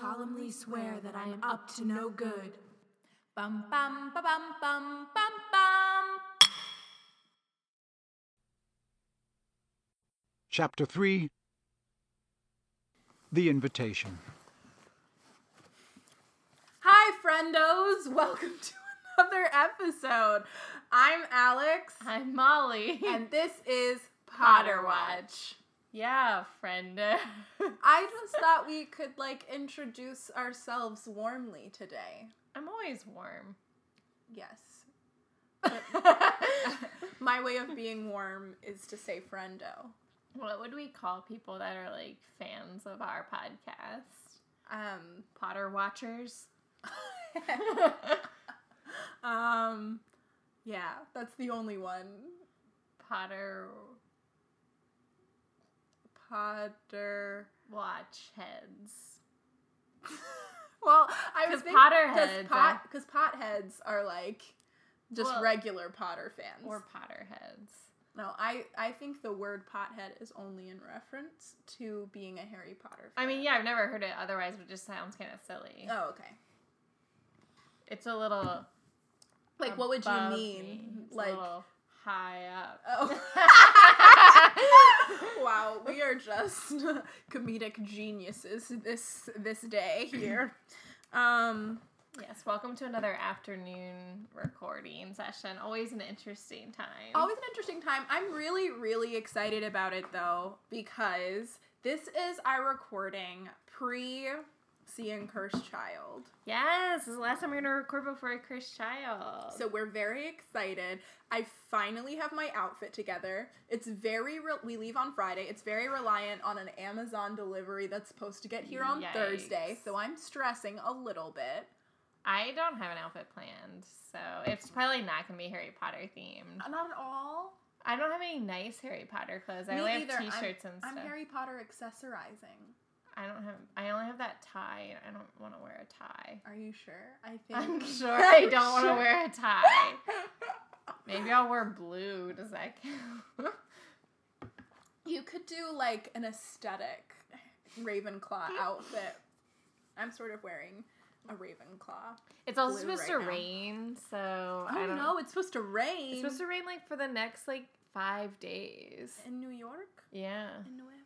solemnly swear that I am up to no good. Bum bum ba bum bum bum bum. Chapter 3 The Invitation. Hi, friendos. Welcome to another episode. I'm Alex, I'm Molly. and this is Potter Watch. Yeah, friend. I just thought we could like introduce ourselves warmly today. I'm always warm. Yes. My way of being warm is to say friendo. What would we call people that are like fans of our podcast? Um, Potter watchers? um, yeah, that's the only one. Potter Potter. watch heads. Well, I was thinking Potterheads, pot uh, because potheads are like just Well- regular Potter fans. Or Potterheads. no, I I think the word pothead is only in reference to being a Harry Potter. fan. I mean, yeah, I've never heard it otherwise, but it just sounds kind of silly. Oh, okay. It's a little. Like, what would you mean? me. It's a Like, little high up. oh. wow, we are just comedic geniuses this this day here. Um, Yes, welcome to another afternoon recording session. Always an interesting time. always an interesting time. I'm really really excited about it though because this is our recording pre seeing Cursed Child. Yes, this is the last time we're gonna record before a cursed child. So we're very excited. I finally have my outfit together. It's very re- we leave on Friday. It's very reliant on an Amazon delivery that's supposed to get here on Yikes. Thursday. So I'm stressing a little bit. I don't have an outfit planned, so it's probably not gonna be Harry Potter themed. Uh, not at all. I don't have any nice Harry Potter clothes. I Me only have either. I'm- t-shirts and stuff. I'm. Harry Potter accessorizing. I don't have. I only have that tie. and I don't want to wear a tie. Are you sure? I think I'm sure I don't want to wear a tie. Maybe I'll wear blue. Does that count? You could do like an aesthetic Ravenclaw outfit. I'm sort of wearing a Ravenclaw. It's also supposed right to now. rain, so Oh I don't know. it's supposed to rain. It's supposed to rain like for the next like five days. in New York? Yeah. In Nueva York?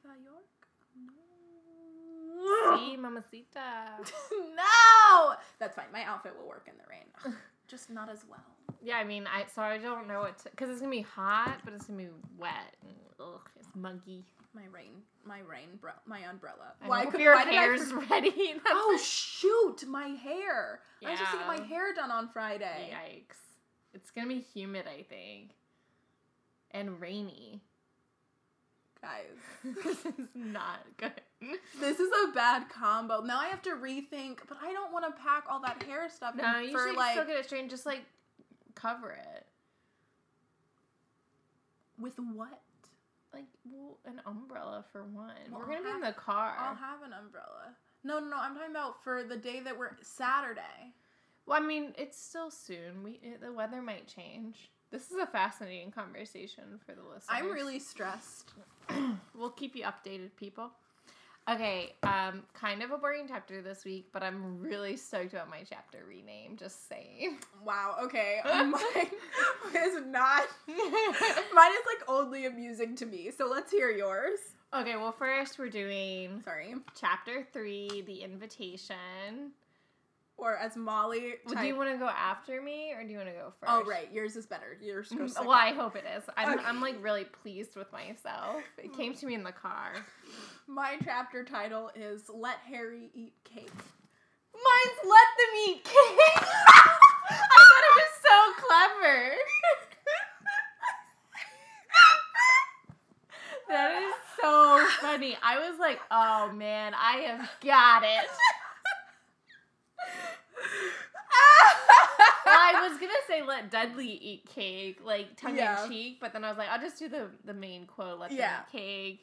See, mamacita. no! That's fine. My outfit will work in the rain. Just not as well. Yeah, I mean, I so I don't know what to because it's gonna be hot, but it's gonna be wet and ugh, it's muggy. My rain, my rain, bro- my umbrella. I Why could- your why did I hair's for- ready. Oh shoot, my hair! Yeah. I was just to get my hair done on Friday. Yikes! It's gonna be humid, I think, and rainy. Guys, this is not good. this is a bad combo. Now I have to rethink, but I don't want to pack all that hair stuff No, you for should like still get it straight. and Just like cover it, with what? like well, an umbrella for one. Well, We're gonna I'll be in the car. I'll have an umbrella. No, no, no. I'm talking about for the day that we're Saturday. Well, I mean, it's still soon. We it, the weather might change. This is a fascinating conversation for the listeners. I'm really stressed. we'll keep you updated, people. Okay, um, kind of a boring chapter this week, but I'm really stoked about my chapter rename. Just saying. Wow. Okay. Mine, is not. Mine is like only amusing to me. So let's hear yours. okay, well, first we're doing Sorry. chapter three, the invitation. Or as Molly. Well, do you want to go after me, or do you want to go first? Oh right, yours is better. Yours goes. Mm. Well, I hope it is. I'm, Okay. I'm like really pleased with myself. It came to me in the car. My chapter title is "Let Harry Eat Cake." Mine's let them eat cake. I thought it was so clever. that is so funny. I was like, oh man, I have got it. Well, I was gonna say let Dudley eat cake, like tongue Yeah. in cheek, but then I was like, I'll just do the the main quote, let them eat cake.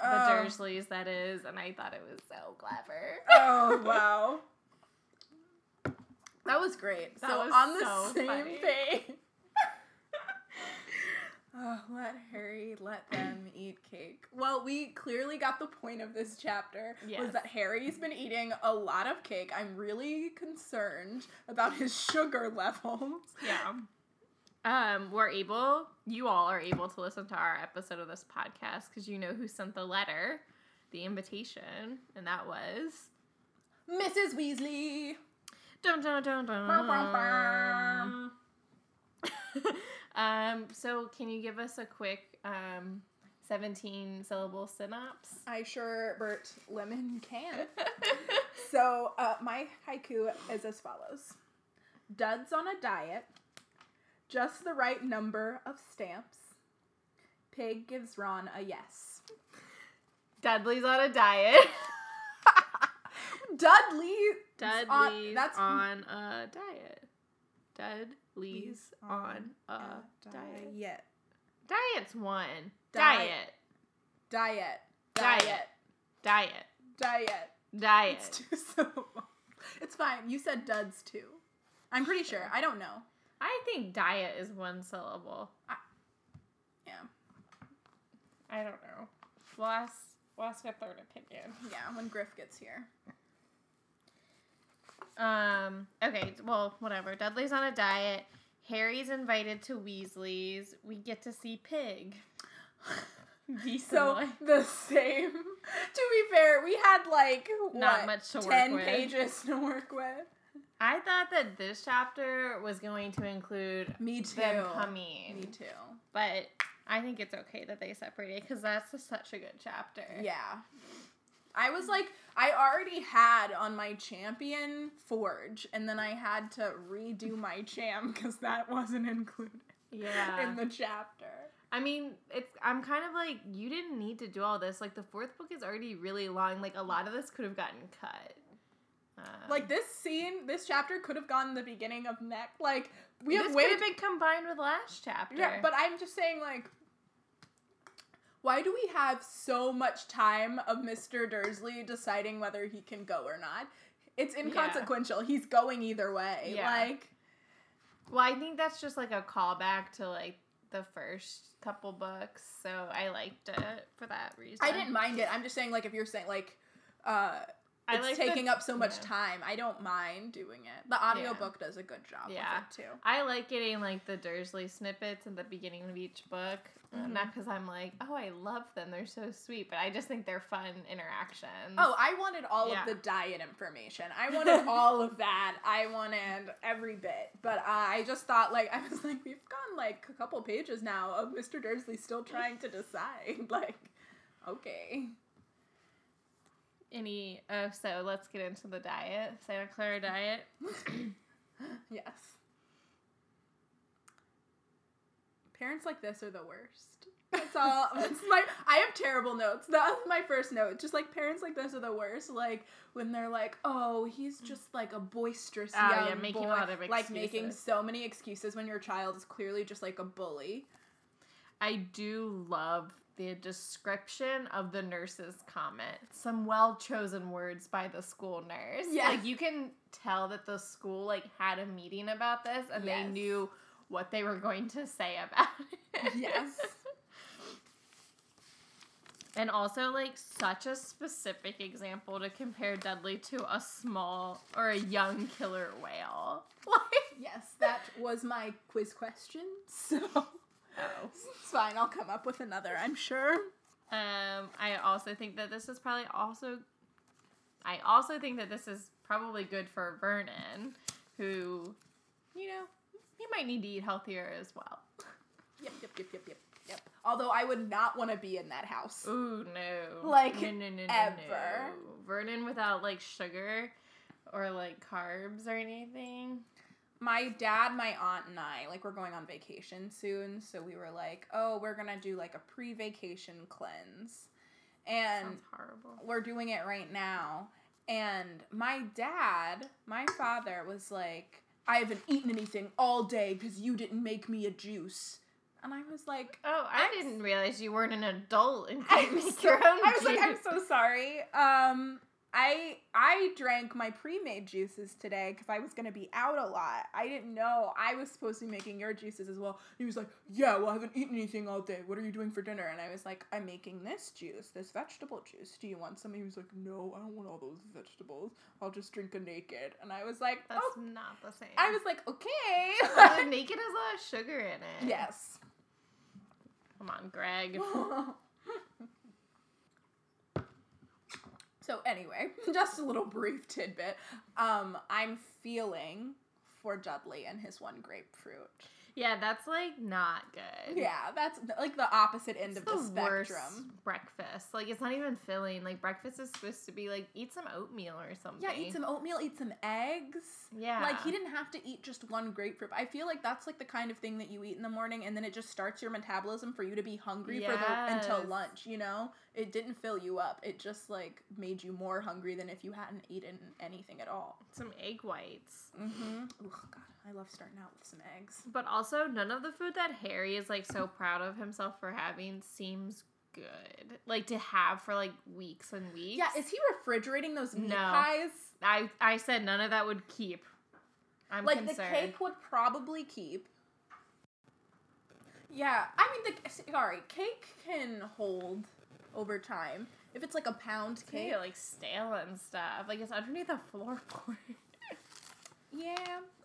The Oh. Dursleys, that is, and I thought it was so clever. oh wow. That was great. That so was on the so same funny. page. Oh, let Harry let them eat cake. Well, we clearly got the point of this chapter Yes. was that Harry's been eating a lot of cake. I'm really concerned about his sugar levels. Yeah. Um, we're able, you all are able to listen to our episode of this podcast because you know who sent the letter, the invitation, and that was. Mrs. Weasley. Dun dun dun dun. Um, so can you give us a quick um, 17 syllable synopsis? I sure Bert Lemon can. So, uh, my haiku is as follows Duds on a diet, just the right number of stamps. Pig gives Ron a yes. Dudley's on a diet. Dudley! Dudley's that's- on a diet. Lee's on a diet. Diet. Diet's one. Diet. Diet. Diet. Diet. Diet. Diet. Diet. It's too syllables. It's fine. You said duds too. I'm pretty sure. I don't know. I think diet is one syllable. I, yeah. I don't know. We'll we'll ask a third opinion. Yeah, when Griff gets here. Um. Okay. Well, whatever. Dudley's on a diet. Harry's invited to Weasley's. We get to see Pig. So the same. to be fair, we had like Not what, much to work ten with. pages to work with. I thought that this chapter was going to include Me too. them coming, Me too. but I think it's okay that they separated because that's a, such a good chapter. Yeah. I was like, I already had on my champion Forge, and then I had to redo my champ because that wasn't included Yeah. in the chapter. I mean, it's I'm kind of like you didn't need to do all this. Like the fourth book is already really long. Like a lot of this could have gotten cut. Um, Like this scene, this chapter could have gone in the beginning of next. Like we this have could way have been combined with last chapter. Yeah, but I'm just saying, like, why do we have so much time of Mr. Dursley deciding whether he can go or not? It's inconsequential. He's going either way. Yeah. Like, well, I think that's just like a callback to like the first couple books. So I liked it for that reason. I didn't mind it. I'm just saying, like, if you're saying, like, uh, I it's like the- taking up so much yeah. time, I don't mind doing it. The audiobook does a good job Yeah. with it, too. I like getting like the Dursley snippets at the beginning of each book. Mhm. Not because I'm like, oh, I love them. They're so sweet, but I just think they're fun interactions. Oh, I wanted all Yeah. of the diet information. I wanted all of that. I wanted every bit. But uh, I just thought, like, I was like, we've gone like a couple pages now of Mr. Dursley still trying to decide. Like, okay. Any? Oh, so let's get into the diet. Santa Clara diet. Yes. Parents like this are the worst. That's all. That's my. I have terrible notes. That was my first note. Just like parents like this are the worst. Like when they're like, "Oh, he's just like a boisterous Oh, young yeah, making a boy," lot of like making so many excuses when your child is clearly just like a bully. I do love the description of the nurse's comment. Some well chosen words by the school nurse. Yeah. Like you can tell that the school like had a meeting about this and they knew what they were going to say about it. Yes. And also like such a specific example to compare Dudley to a small or a young killer whale. Like yes, that was my quiz question. So oh. it's fine. I'll come up with another. I'm sure. Um, I also think that this is probably also. I also think that this is probably good for Vernon, who, you know, he might need to eat healthier as well. Yep. Yep. Yep. Yep. Yep. Yep. Although I would not want to be in that house. Ooh no! Like, no, no, no, no, ever. no. Vernon without like sugar or like carbs or anything. My dad, my aunt, and I, like, we're going on vacation soon. So we were like, oh, we're going to do like a pre vacation cleanse. And we're doing it right now. And my dad, my father, was like, I haven't eaten anything all day because you didn't make me a juice. And I was like, Oh, I didn't realize you weren't an adult and couldn't make so- your own I was like, I'm so sorry. Um, I I drank my pre-made juices today because I was gonna be out a lot. I didn't know I was supposed to be making your juices as well. He was like, "Yeah, well, I haven't eaten anything all day. What are you doing for dinner?" And I was like, "I'm making this juice, this vegetable juice. Do you want some?" He was like, "No, I don't want all those vegetables. I'll just drink a naked." And I was like, That's "Oh." not the same. I was like, "Okay." Well, naked has a lot of sugar in it. yes. Come on, Greg. so anyway, just a little brief tidbit. Um, I'm feeling for Dudley and his one grapefruit. Yeah, that's like not good. Yeah, that's like the opposite end It's of the, worst spectrum. breakfast. Like it's not even filling. Like breakfast is supposed to be like eat some oatmeal or something. Yeah, eat some oatmeal, eat some eggs. Yeah. Like he didn't have to eat just one grapefruit. I feel like that's like the kind of thing that you eat in the morning and then it just starts your metabolism for you to be hungry for the until lunch, you know? It didn't fill you up. It just like made you more hungry than if you hadn't eaten anything at all. some egg whites. Mhm. Oh god, I love starting out with some eggs. But also none of the food that Harry is like so proud of himself for having seems good. Like to have for like weeks and weeks. Yeah, is he refrigerating those meat No. pies? I I said none of that would keep. I'm like concerned. the cake would probably keep. Yeah, I mean the sorry, cake can hold over time. If it's like a pound cake, like stale and stuff. Like it's underneath the floorboard. yeah.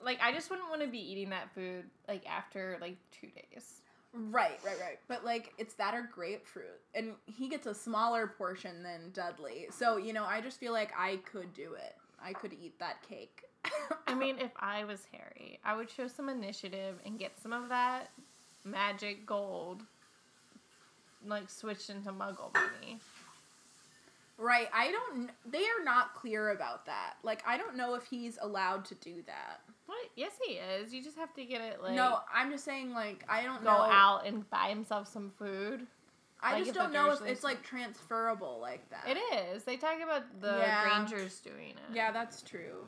like I just wouldn't want to be eating that food like after like two days. Right, right, right. But like it's that or grapefruit. And he gets a smaller portion than Dudley. So, you know, I just feel like I could do it. I could eat that cake. I mean, if I was Harry, I would show some initiative and get some of that magic gold, like switched into Muggle money. Right. I don't they are not clear about that. Like I don't know if he's allowed to do that. What? Yes, he is. You just have to get it like no, I'm just saying like I don't go know. out and buy himself some food. I like, just don't know if it's like transferable like that. It is. They talk about the Yeah. Grangers doing it. Yeah, that's true.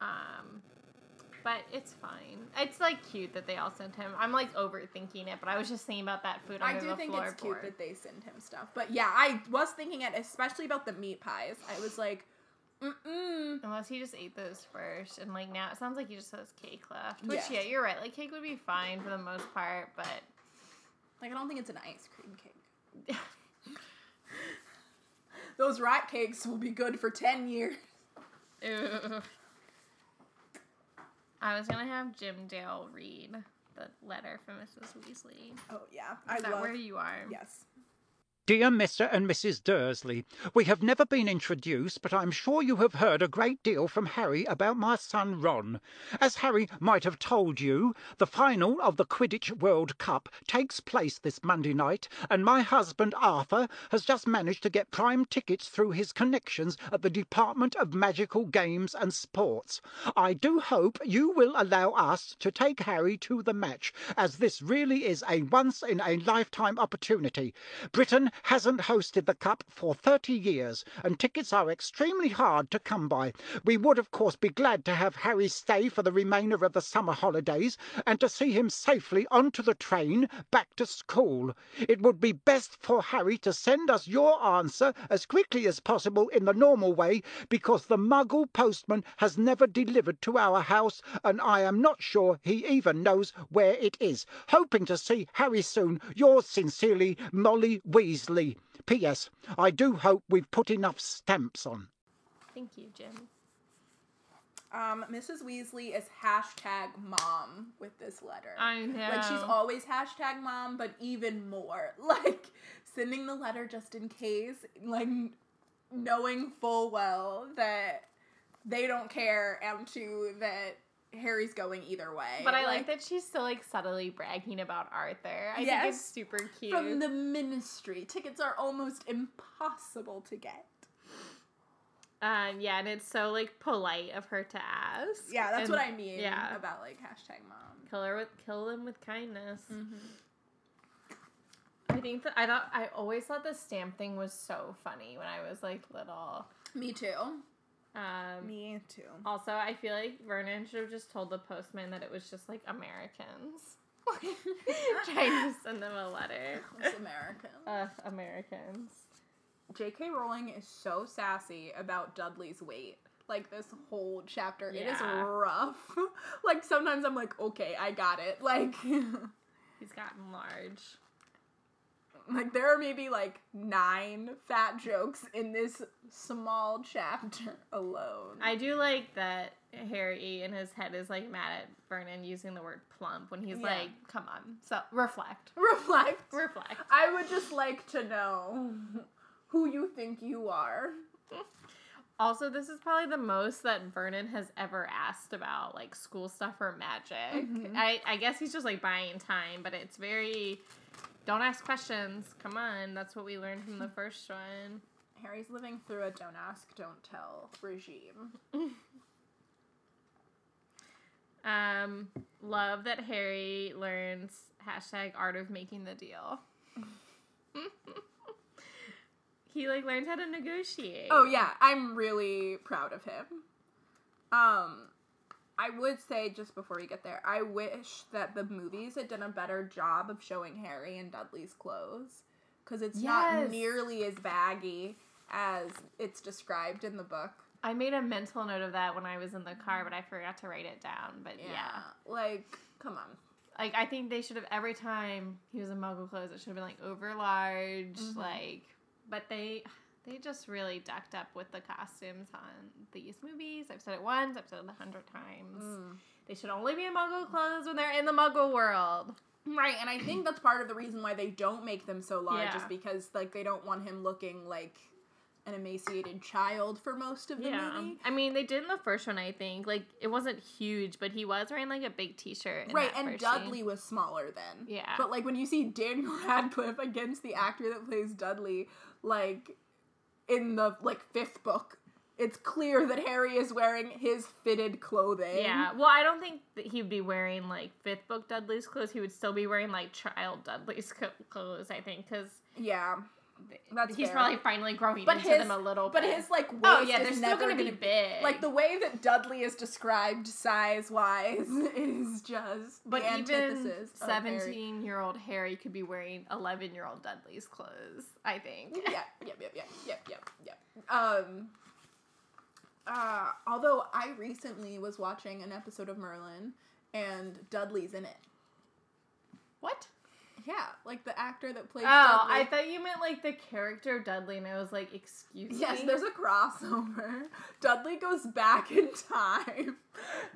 Um, but it's fine. It's like cute that they all sent him. I'm like overthinking it, but I was just thinking about that food I do think it's cute that they send him stuff. But yeah, I was thinking it, especially about the meat pies. I was like, mm-mm. Unless he just ate those first, and like now it sounds like he just has cake left. Which Yes. yeah, you're right. Like cake would be fine for the most part, but Like, I don't think it's an ice cream cake. Those rat cakes will be good for 10 years. Ew. I was gonna have Jim Dale read the letter from Mrs. Weasley. Oh, yeah. Is I that love where you are? Yes. Dear Mr. and Mrs. Dursley, we have never been introduced, but I'm sure you have heard a great deal from Harry about my son Ron. As Harry might have told you, the final of the Quidditch World Cup takes place this Monday night, and my husband Arthur has just managed to get prime tickets through his connections at the Department of Magical Games and Sports. I do hope you will allow us to take Harry to the match, as this really is a once in a lifetime opportunity. Britain hasn't hosted the Cup for 30 years, and tickets are extremely hard to come by. We would, of course, be glad to have Harry stay for the remainder of the summer holidays and to see him safely onto the train back to school. It would be best for Harry to send us your answer as quickly as possible in the normal way because the muggle postman has never delivered to our house and I am not sure he even knows where it is. Hoping to see Harry soon. Yours sincerely, Molly Weasley. P.S. I do hope we've put enough stamps on. Thank you, Jim. Um, Mrs. Weasley is hashtag mom with this letter. I know. Like she's always hashtag mom, but even more. Like sending the letter just in case, like knowing full well that they don't care and to that Harry's going either way. But I like, that she's still like subtly bragging about Arthur. I think it's super cute. from the ministry. Tickets are almost impossible to get. um, yeah, and it's so like polite of her to ask. Yeah, that's And- what I mean yeah. about like hashtag mom. Kill her with kill them with kindness. Mm-hmm. I think that I thought I always thought the stamp thing was so funny when I was like little. Me too. Um, Me too. also, I feel like Vernon should have just told the postman that it was just like Americans trying to send them a letter. It's Americans. Uh, Americans. J.K. Rowling is so sassy about Dudley's weight. Like this whole chapter, it is rough. like sometimes I'm like, okay, I got it. Like, He's gotten large. Like there are maybe like nine fat jokes in this small chapter alone. I do like that Harry in his head is like mad at Vernon using the word plump when he's Yeah. like, come on. So reflect. reflect. Reflect. I would just like to know who you think you are. Also, this is probably the most that Vernon has ever asked about like school stuff or magic. Mhm. I, I guess he's just like buying time, but it's very don't ask questions. Come on, that's what we learned from the first one. Harry's living through a don't ask, don't tell regime. Um, love that Harry learns hashtag art of making the deal. he like learns how to negotiate. Oh yeah, I'm really proud of him. Um I would say just before we get there, I wish that the movies had done a better job of showing Harry in Dudley's clothes cuz it's not nearly as baggy as it's described in the book. I made a mental note of that when I was in the car, but I forgot to write it down. But yeah. Like, come on. Like I think they should have every time he was in Muggle clothes, it should have been like over large, Mhm. like. But they they just really ducked up with the costumes on these movies. I've said it once. I've said it a hundred times. Mm. They should only be in Muggle clothes when they're in the Muggle world. Right, and I think that's part of the reason why they don't make them so large is because like they don't want him looking like an emaciated child for most of the Yeah, movie. I mean they did in the first one. I think like it wasn't huge, but he was wearing like a big T-shirt. in Right, and Dudley scene. was smaller then. Yeah. But like when you see Daniel Radcliffe against the actor that plays Dudley, like in the like fifth book, it's clear that Harry is wearing his fitted clothing. Yeah, well, I don't think that he would be wearing like fifth book Dudley's clothes. He would still be wearing like child Dudley's clothes, I think, because Yeah. That's he's fair. probably finally growing But into his- them a little. But bit. his like waist oh yeah, they're is still never gonna be big. Like the way that Dudley is described size wise is just but even antithesis seventeen-year-old Harry could be wearing eleven-year-old Dudley's clothes. I think. yeah, yep, yep, yep, yep, yep, yep. Um. Uh, although I recently was watching an episode of Merlin, and Dudley's in it. What? Yeah, like the actor that plays. Oh, Dudley. I thought you meant like the character of Dudley, and I was like, excuse Yes, me. Yes, there's a crossover. Dudley goes back in time.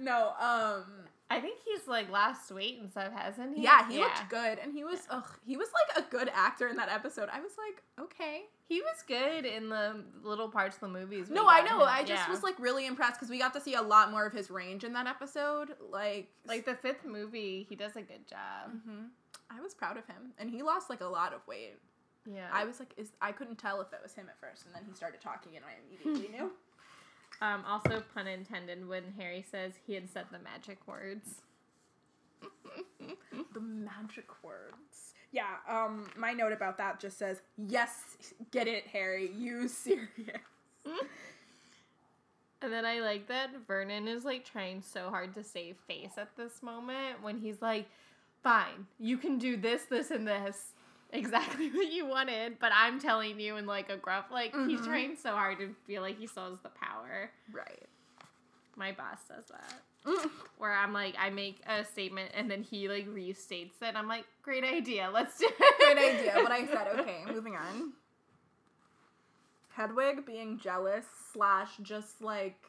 No, um, I think he's like lost weight and stuff, hasn't he? yeah, he looked good, and he was, ugh, he was like a good actor in that episode. I was like, okay. He was good in the little parts of the movies. No, I know. him. I just Yeah. was like really impressed because we got to see a lot more of his range in that episode. Like, like the fifth movie. He does a good job. hmm I was proud of him, and he lost like a lot of weight. Yeah. I was like, is I couldn't tell if it was him at first, and then he started talking, and I immediately knew. Um, also, pun intended when Harry says he had said the magic words. the magic words. Yeah. Um, my note about that just says, "Yes, get it, Harry. You serious." And then I like that Vernon is like trying so hard to save face at this moment when he's like, fine, you can do this, this, and this. Exactly what you wanted, but I'm telling you in like a gruff, like he's Mhm. trying so hard to feel like he still has the power. Right. My boss does that. Mm. Where I'm like, I make a statement and then he like restates it. I'm like, great idea, let's do it. Great idea. But I said, okay, moving on. Hedwig being jealous slash just like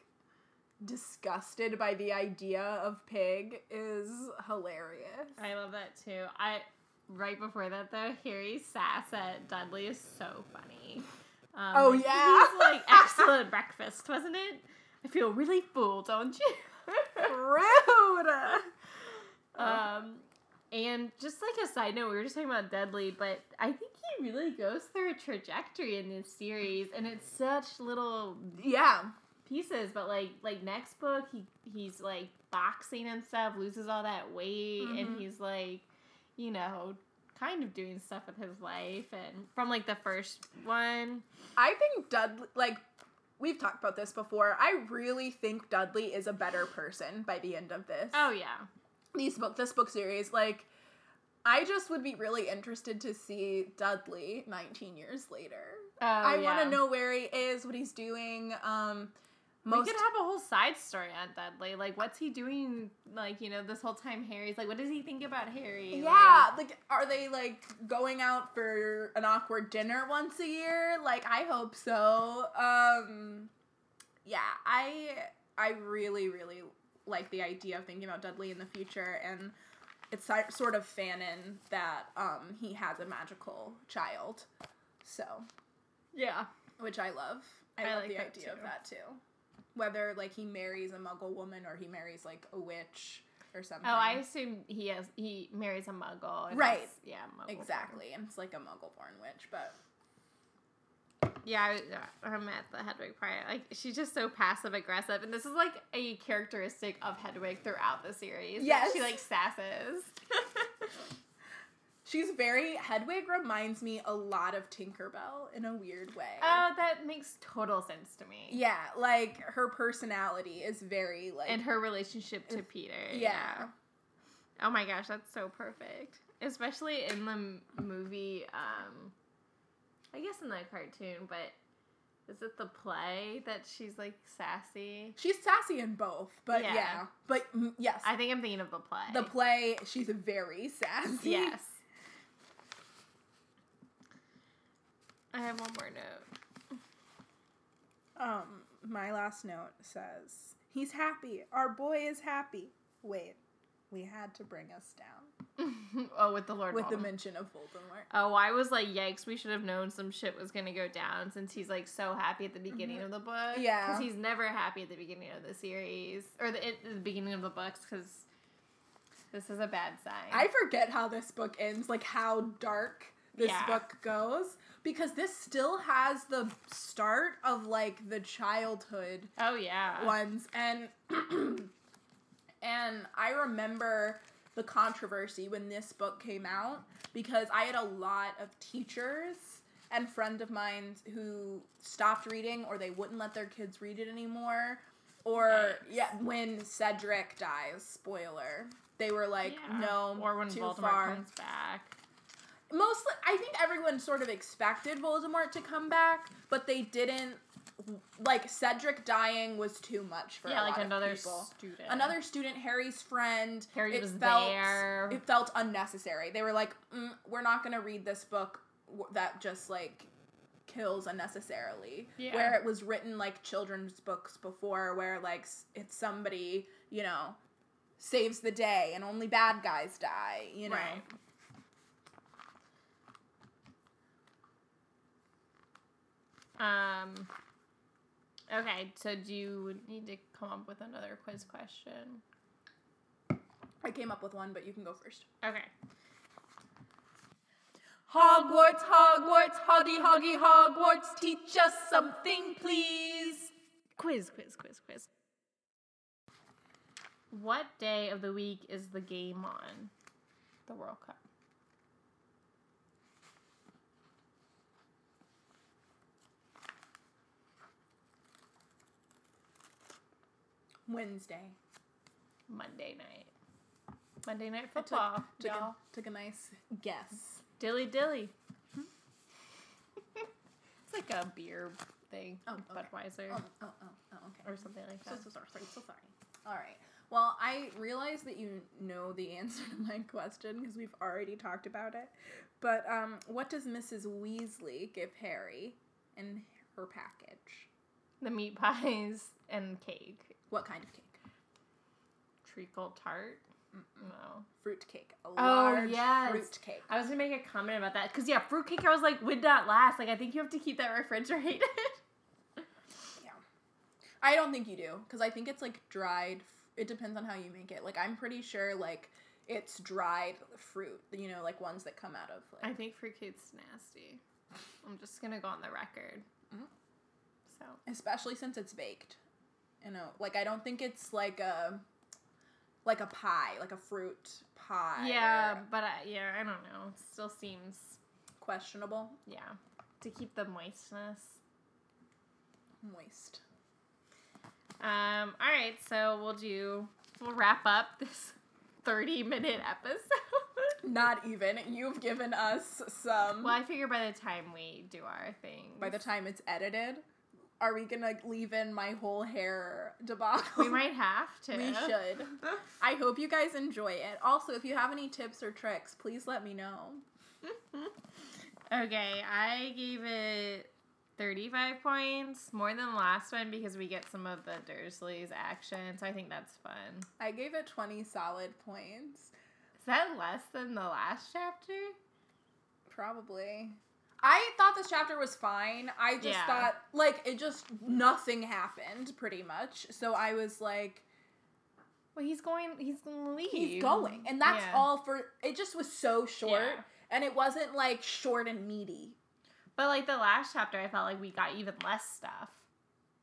disgusted by the idea of pig is hilarious. I love that too. I right before that though, Harry's sass at Dudley is so funny. Um, Oh, yeah. he's like excellent breakfast, wasn't it? I feel really full, don't you? Rude. um, and just like a side note, we were just talking about Dudley, but I think he really goes through a trajectory in this series, and it's such little yeah. Pieces. But like like next book, he he's like boxing and stuff, loses all that weight, Mhm. and he's like, you know, kind of doing stuff with his life. And from like the first one, I think Dudley, like, we've talked about this before. I really think Dudley is a better person by the end of this. oh yeah, These book, this book series, like, I just would be really interested to see Dudley 19 years later. Oh, I want to know where he is, what he's doing. Um, we could have a whole side story on Dudley. Like, what's he doing? Like, you know, this whole time Harry's like, what does he think about Harry? yeah, like are they like going out for an awkward dinner once a year? Like I hope so. Um, yeah, I I really really like the idea of thinking about Dudley in the future, and it's sort of fanon that um he has a magical child, so yeah. which I love. I, I love like the idea too. of that too. Whether like he marries a Muggle woman or he marries like a witch or something. Oh, I assume he has he marries a Muggle. Right. Yeah. Muggle exactly, and it's like a Muggle-born witch, but Yeah, I, yeah, I'm at the Hedwig part. Like, she's just so passive aggressive, and this is like a characteristic of Hedwig throughout the series. Yes. she like sasses. she's very Hedwig reminds me a lot of Tinkerbell in a weird way. oh, that makes total sense to me. yeah, like her personality is very like and her relationship to Peter. yeah. Oh my gosh, that's so perfect. Especially in the m- movie, um, I guess in the cartoon, but is it the play that she's like sassy? She's sassy in both, but yeah, Yeah. but mm, yes, I think I'm thinking of the play. the play she's very sassy. Yes. I have one more note. Um, my last note says, "He's happy. Our boy is happy." Wait, we had to bring us down oh, with the Lord with the mention of Voldemort. Oh, I was like, yikes, we should have known some shit was gonna go down since he's like so happy at the beginning of the book. Mm-hmm. Yeah. Because he's never happy at the beginning of the series or the, at the beginning of the books because this is a bad sign. I forget how this book ends, like how dark this Yeah. book goes, because this still has the start of like the childhood oh, yeah. ones, and and I remember the controversy when this book came out because I had a lot of teachers and friend of mine who stopped reading or they wouldn't let their kids read it anymore or Yikes. yeah when Cedric dies spoiler they were like Yeah. no Or when too Voldemort far comes back. Mostly I think everyone sort of expected Voldemort to come back, but they didn't like Cedric dying was too much for yeah, a like lot another of people. student. Another student, Harry's friend. Harry it was felt, there. It felt unnecessary. They were like, mm, "We're not going to read this book that just like kills unnecessarily." Yeah. Where it was written like children's books before, where like it's somebody you know saves the day and only bad guys die. You know. Right. Um. Okay, so do you need to come up with another quiz question? I came up with one, but you can go first. Okay. Hogwarts, Hogwarts, Hoggy, Hoggy, Hogwarts, teach us something, please. Quiz, quiz, quiz, quiz. What day of the week is the game on? The World Cup. Wednesday. Monday night. Monday night I took, football. took, y'all. a, took a nice guess. Dilly dilly. it's like a beer thing. Oh, okay. Budweiser Oh, oh, oh, oh, okay. or something like So, that. so sorry, so sorry. All right. Well, I realize that you know the answer to my question because we've already talked about it. But um, what does Mrs. Weasley give Harry in her package? The meat pies and cake. What kind of cake? Treacle tart. No. Fruit cake. A Oh, large yes. fruit cake. I was gonna make a comment about that because yeah, fruit cake. I was like, would not last. Like, I think you have to keep that refrigerated. Yeah. I don't think you do because I think it's like dried. It depends on how you make it. Like I'm pretty sure like it's dried fruit. You know, like ones that come out of I like. think fruitcake's nasty. I'm just gonna go on the record. Mhm. So Especially since it's baked. You know, like I don't think it's like a like a pie, like a fruit pie. yeah, but I, yeah, I don't know. It still seems questionable, yeah to keep the moistness. moist. Um. All right, so we'll do. We'll wrap up this 30 minute episode. Not even. You've given us some. Well, I figure by the time we do our thing, By the time it's edited, are we gonna leave in my whole hair debacle? we might have to. We should. I hope you guys enjoy it. Also, if you have any tips or tricks, please let me know. Okay, I gave it 35 points, more than the last one because we get some of the Dursleys action, so I think that's fun. I gave it 20 solid points. Is that less than the last chapter? Probably. I thought this chapter was fine. I just Yeah. thought, like, it just, nothing happened, pretty much. So I was like, Well, he's going. He's going to leave. he's going. And that's Yeah. all for, it just was so short. Yeah. And it wasn't, like, short and meaty. But like the last chapter, I felt like we got even less stuff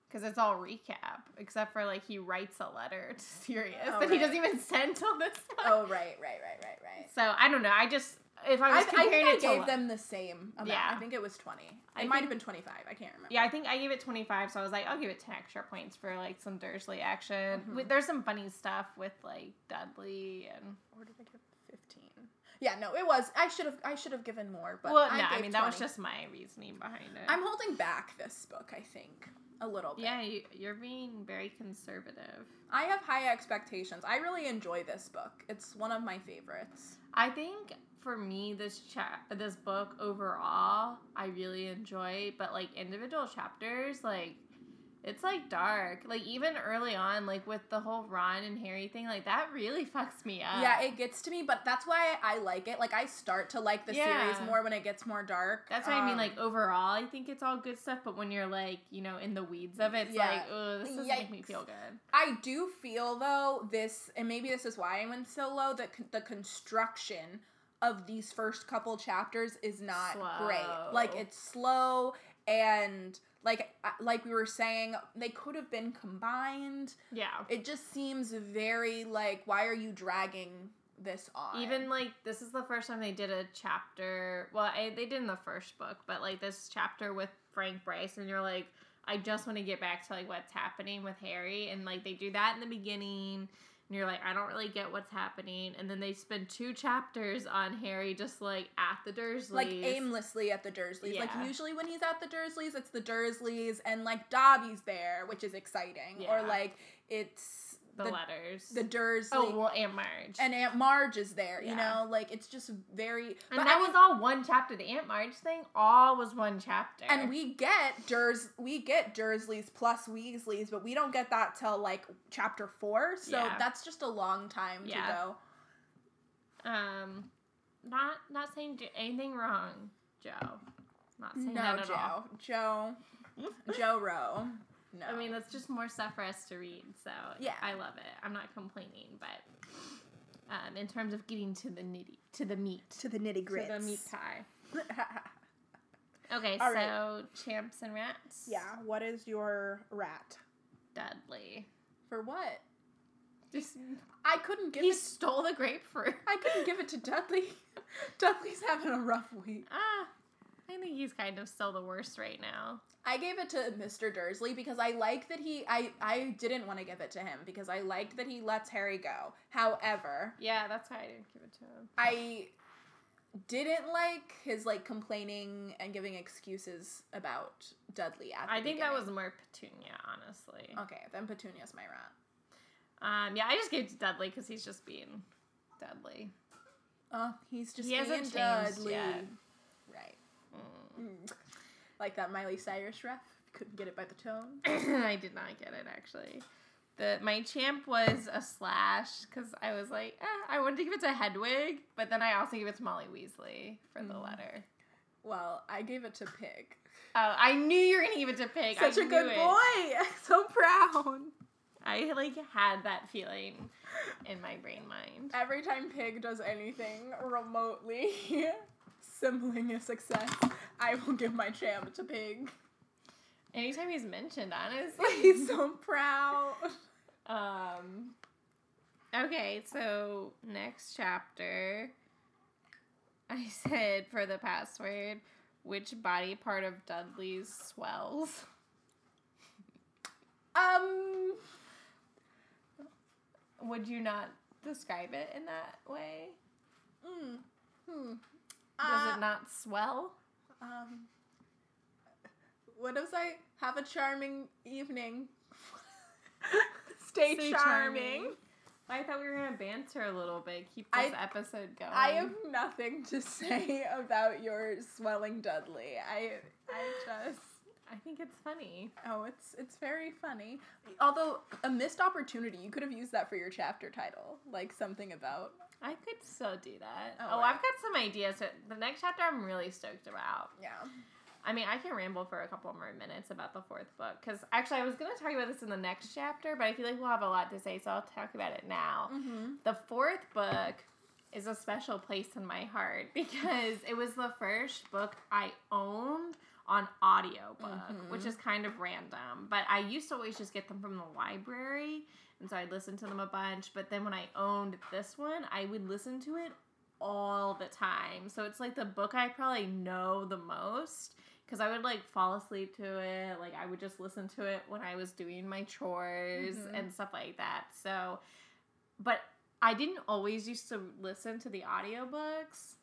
because it's all recap, except for like he writes a letter to Sirius Oh, that he doesn't even send till this. One. Oh, right, right, right, right, right. So I don't know. I just if I I, was I comparing think I it to gave them the same amount. Yeah. I think it was 20. It I might have been 25. I can't remember. Yeah, I think I gave it 25, so I was like, I'll give it 10 extra points for like some Dursley action. Mhm. With- There's some funny stuff with like Dudley and Or did I give 15? Yeah, no, it was. I should have I should have given more, but well, I no, I mean that was just my reasoning behind it. I'm holding back this book, I think, a little bit. yeah, you're being very conservative. I have high expectations. I really enjoy this book. It's one of my favorites. I think for me, this chat, this book overall, I really enjoy. But like individual chapters, like it's like dark. Like even early on, like with the whole Ron and Harry thing, like that really fucks me up. yeah, it gets to me, but that's why I like it. Like I start to like the Yeah. series more when it gets more dark. That's what I mean. Um, Like overall, I think it's all good stuff. But when you're like, you know, in the weeds of it, it's Yeah. like, oh, this doesn't make me feel good. I do feel though this, and maybe this is why I went so low. That the construction of these first couple chapters is not great. Like it's slow and like like we were saying, they could have been combined. Yeah. It just seems very like, why are you dragging this on? Even like this is the first time they did a chapter. Well, I, they did in the first book, but like this chapter with Frank Bryce, and you're like, I just want to get back to like what's happening with Harry, and like they do that in the beginning, and you're like, I don't really get what's happening, and then they spend two chapters on Harry just like at the Dursleys, like aimlessly at the Dursleys. Like usually when he's at the Dursleys, it's the Dursleys and like Dobby's there, which is exciting. Or like it's the, the letters. the Dursley oh well, Aunt Marge. and Aunt Marge is there. You know, like it's just very. And but that I mean, was all one chapter. The Aunt Marge thing, all was one chapter. and we get Durs we get Dursleys plus Weasleys, but we don't get that till like chapter four. So Yeah. that's just a long time Yeah. to go. Um, not not saying anything wrong, Jo. Not saying No, that at all. Jo. Jo. Jo Rowe. No. I mean, that's just more stuff for us to read. So Yeah. I love it. I'm not complaining, but um, in terms of getting to the nitty, to the meat, to the nitty grits, to the meat pie. Okay, All so right. champs and rats. yeah. What is your rat? Dudley. For what? Just I couldn't give he it. stole the grapefruit. I couldn't give it to Dudley. Dudley's having a rough week. ah, I think he's kind of still the worst right now. I gave it to Mr. Dursley because I like that he I I didn't want to give it to him because I liked that he lets Harry go. However, Yeah, that's why I didn't give it to him. I didn't like his like complaining and giving excuses about Dudley at I think that was more Petunia, honestly. Okay, then Petunia's my rat. Um, yeah, I just gave it to Dudley because he's just being Dudley. Oh, he's just He being hasn't changed Dudley. yet. Mm. Like that Miley Cyrus ref. Couldn't get it by the tone. I did not get it actually. The my champ was a slash because I was like, eh, I wanted to give it to Hedwig, but then I also gave it to Molly Weasley for the Mm. letter. Well, I gave it to Pig. Oh, I knew you were gonna give it to Pig. Such I a good it. boy. So proud. I like had that feeling in my brain mind. Every time Pig does anything remotely sibling a success, I will give my champ to Pig. Anytime he's mentioned, honestly. He's so proud. Um. Okay, so next chapter. I said for the password, which body part of Dudley's swells? Um, Would you not describe it in that way? mm, Hmm. Does Uh, it not swell? Um, what was I? Have a charming evening. Stay, Stay charming. charming. I thought we were gonna banter a little bit, keep I- this episode going. I have nothing to say about your swelling Dudley. I I just I think it's funny. oh it's it's very funny. Although a missed opportunity, you could have used that for your chapter title, like something about I could still do that. Oh, Oh, right. I've got some ideas. So the next chapter, I'm really stoked about. yeah. I mean, I can ramble for a couple more minutes about the fourth book because actually, I was going to talk about this in the next chapter, but I feel like we'll have a lot to say, so I'll talk about it now. Mm-hmm. The fourth book is a special place in my heart because it was the first book I owned on audiobook, Mhm. which is kind of random. But I used to always just get them from the library, and so I'd listen to them a bunch. But then when I owned this one, I would listen to it all the time. So it's like the book I probably know the most because I would like fall asleep to it. Like I would just listen to it when I was doing my chores Mhm. and stuff like that. So, but I didn't always used to listen to the audiobooks.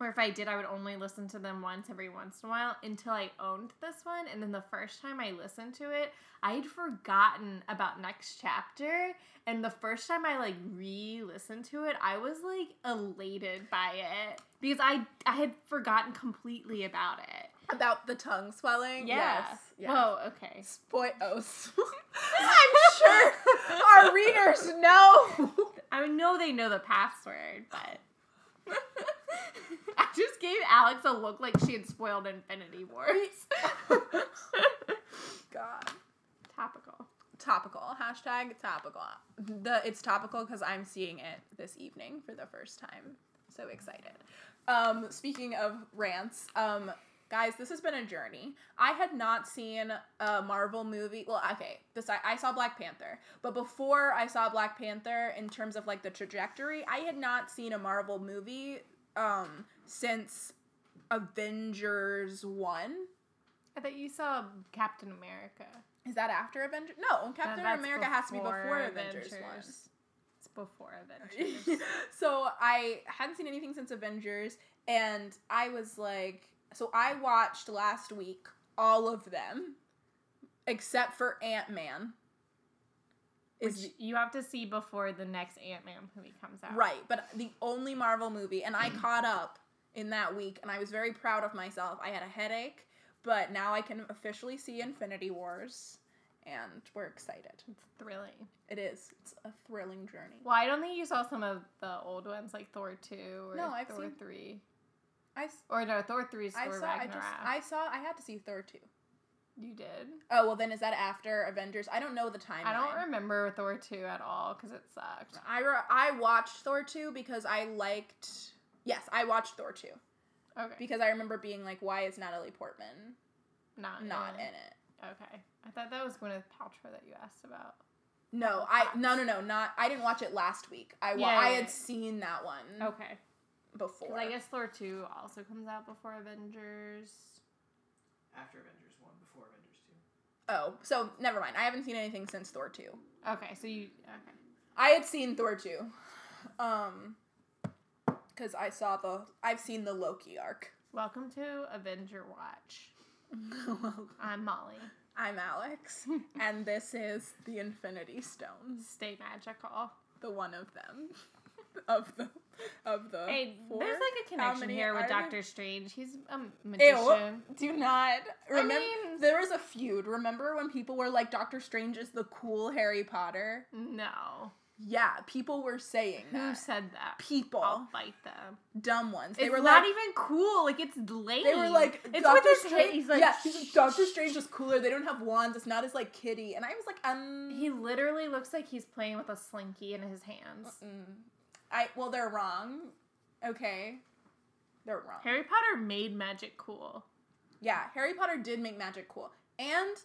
Or if I did, I would only listen to them once every once in a while until I owned this one. And then the first time I listened to it, I had forgotten about next chapter. And the first time I like re-listened to it, I was like elated by it because I I had forgotten completely about it. About the tongue swelling. Yeah. Yes. yes. Whoa. Okay. Spoilos. Oh, I'm sure our readers know. I know they know the password, but I just gave Alex a look like she had spoiled Infinity Wars. God. Topical. Topical. Hashtag topical. The it's topical because I'm seeing it this evening for the first time. So excited. Um, speaking of rants, um, guys, this has been a journey. I had not seen a Marvel movie. Well, okay, this I, I saw Black Panther, but before I saw Black Panther, in terms of like the trajectory, I had not seen a Marvel movie um since Avengers one. I thought you saw Captain America. Is that after Avengers? No, Captain that's America has to be before before Avengers, one. It's before Avengers. so I hadn't seen anything since Avengers, and I was like, so I watched last week all of them, except for Ant Man. Which Is you have to see before the next Ant Man movie comes out. right, but the only Marvel movie, and I caught up in that week, and I was very proud of myself. I had a headache, but now I can officially see Infinity Wars, and we're excited. It's thrilling. It is. It's a thrilling journey. Well, I don't think you saw some of the old ones like Thor 2 or No, I've Thor seen- 3. I, Or no, Thor 3 is I Thor saw. I just. I saw. I had to see Thor two. You did? Oh well, then is that after Avengers? I don't know the timeline. I don't remember Thor 2 at all because it sucked. I re- I watched Thor two because I liked. Yes, I watched Thor two Okay. because I remember being like, why is Natalie Portman not not in in it. it? Okay. I thought that was Gwyneth Paltrow that you asked about. No, I no no no not. I didn't watch it last week. I wa- Yeah, I yeah, had yeah. seen that one Okay. before. 'Cause I guess Thor 2 also comes out before Avengers. After Avengers 1, before Avengers 2. Oh, so never mind. I haven't seen anything since Thor two. Okay, so you. Okay. I had seen Thor two, um, because I saw the. I've seen the Loki arc. Welcome to Avenger Watch. I'm Molly. I'm Alex, and this is the Infinity Stones, Stay magical. the one of them, of the, of the. Hey, four? there's like a connection here with are there? Doctor Strange. He's a Ew! magician. Do not remember. mean- there was a feud. Remember when people were like, "Doctor Strange is the cool Harry Potter"? No. Yeah, people were saying that. Who that. said that? People, I'll fight them. dumb ones. They it's were not like, even cool. Like it's lame. They were like, it's Doctor with his Strange. He's like, yeah, he's like, Doctor Strange is cooler. They don't have wands. It's not as like kitty. And I was like, um, He literally looks like he's playing with a slinky in his hands. mm. I well, they're wrong. Okay, they're wrong. Harry Potter made magic cool. yeah, Harry Potter did make magic cool, and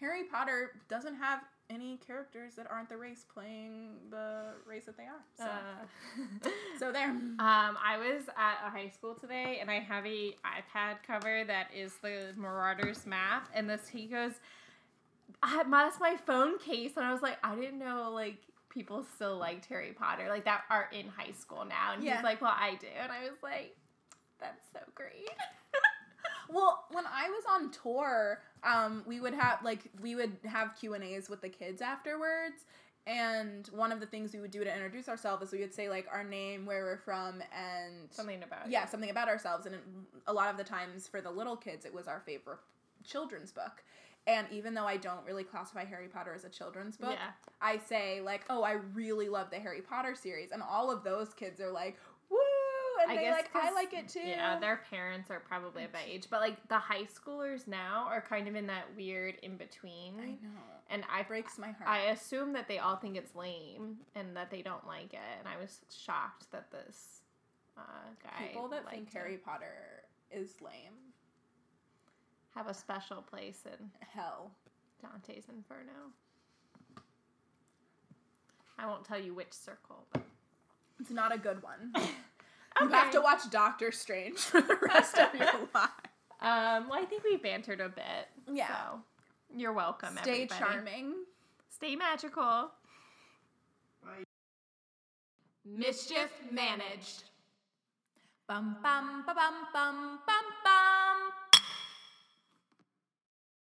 Harry Potter doesn't have any characters that aren't the race playing the race that they are. So, Uh, so there. Um, I was at a high school today, and I have a iPad cover that is the Marauders map, and this he goes, I, "That's my phone case," and I was like, "I didn't know like people still liked Harry Potter, like that are in high school now. And Yeah. he's like, Well, I do. And I was like, That's so great. Well, when I was on tour, um, we would have like we would have Q and A's with the kids afterwards, and one of the things we would do to introduce ourselves is we would say like our name, where we're from, and Something about yeah, it. something about ourselves. And a lot of the times for the little kids, it was our favorite children's book. And even though I don't really classify Harry Potter as a children's book, Yeah. I say like, oh, I really love the Harry Potter series, and all of those kids are like, woo, and I they like, "I like it too. Yeah, their parents are probably of that age, but like the high schoolers now are kind of in that weird in between. I know. And I Breaks my heart. I assume that they all think it's lame and that they don't like it, and I was shocked that this uh, guy People that think it. Harry Potter is lame. Have a special place in Hell. Dante's Inferno. I won't tell you which circle, but It's not a good one. You have to watch Doctor Strange for the rest of your life. Um, well, I think we bantered a bit. Yeah. So you're welcome. Stay everybody. charming. Stay magical. Bye. Mischief managed. Bum bum ba bum bum bum bum.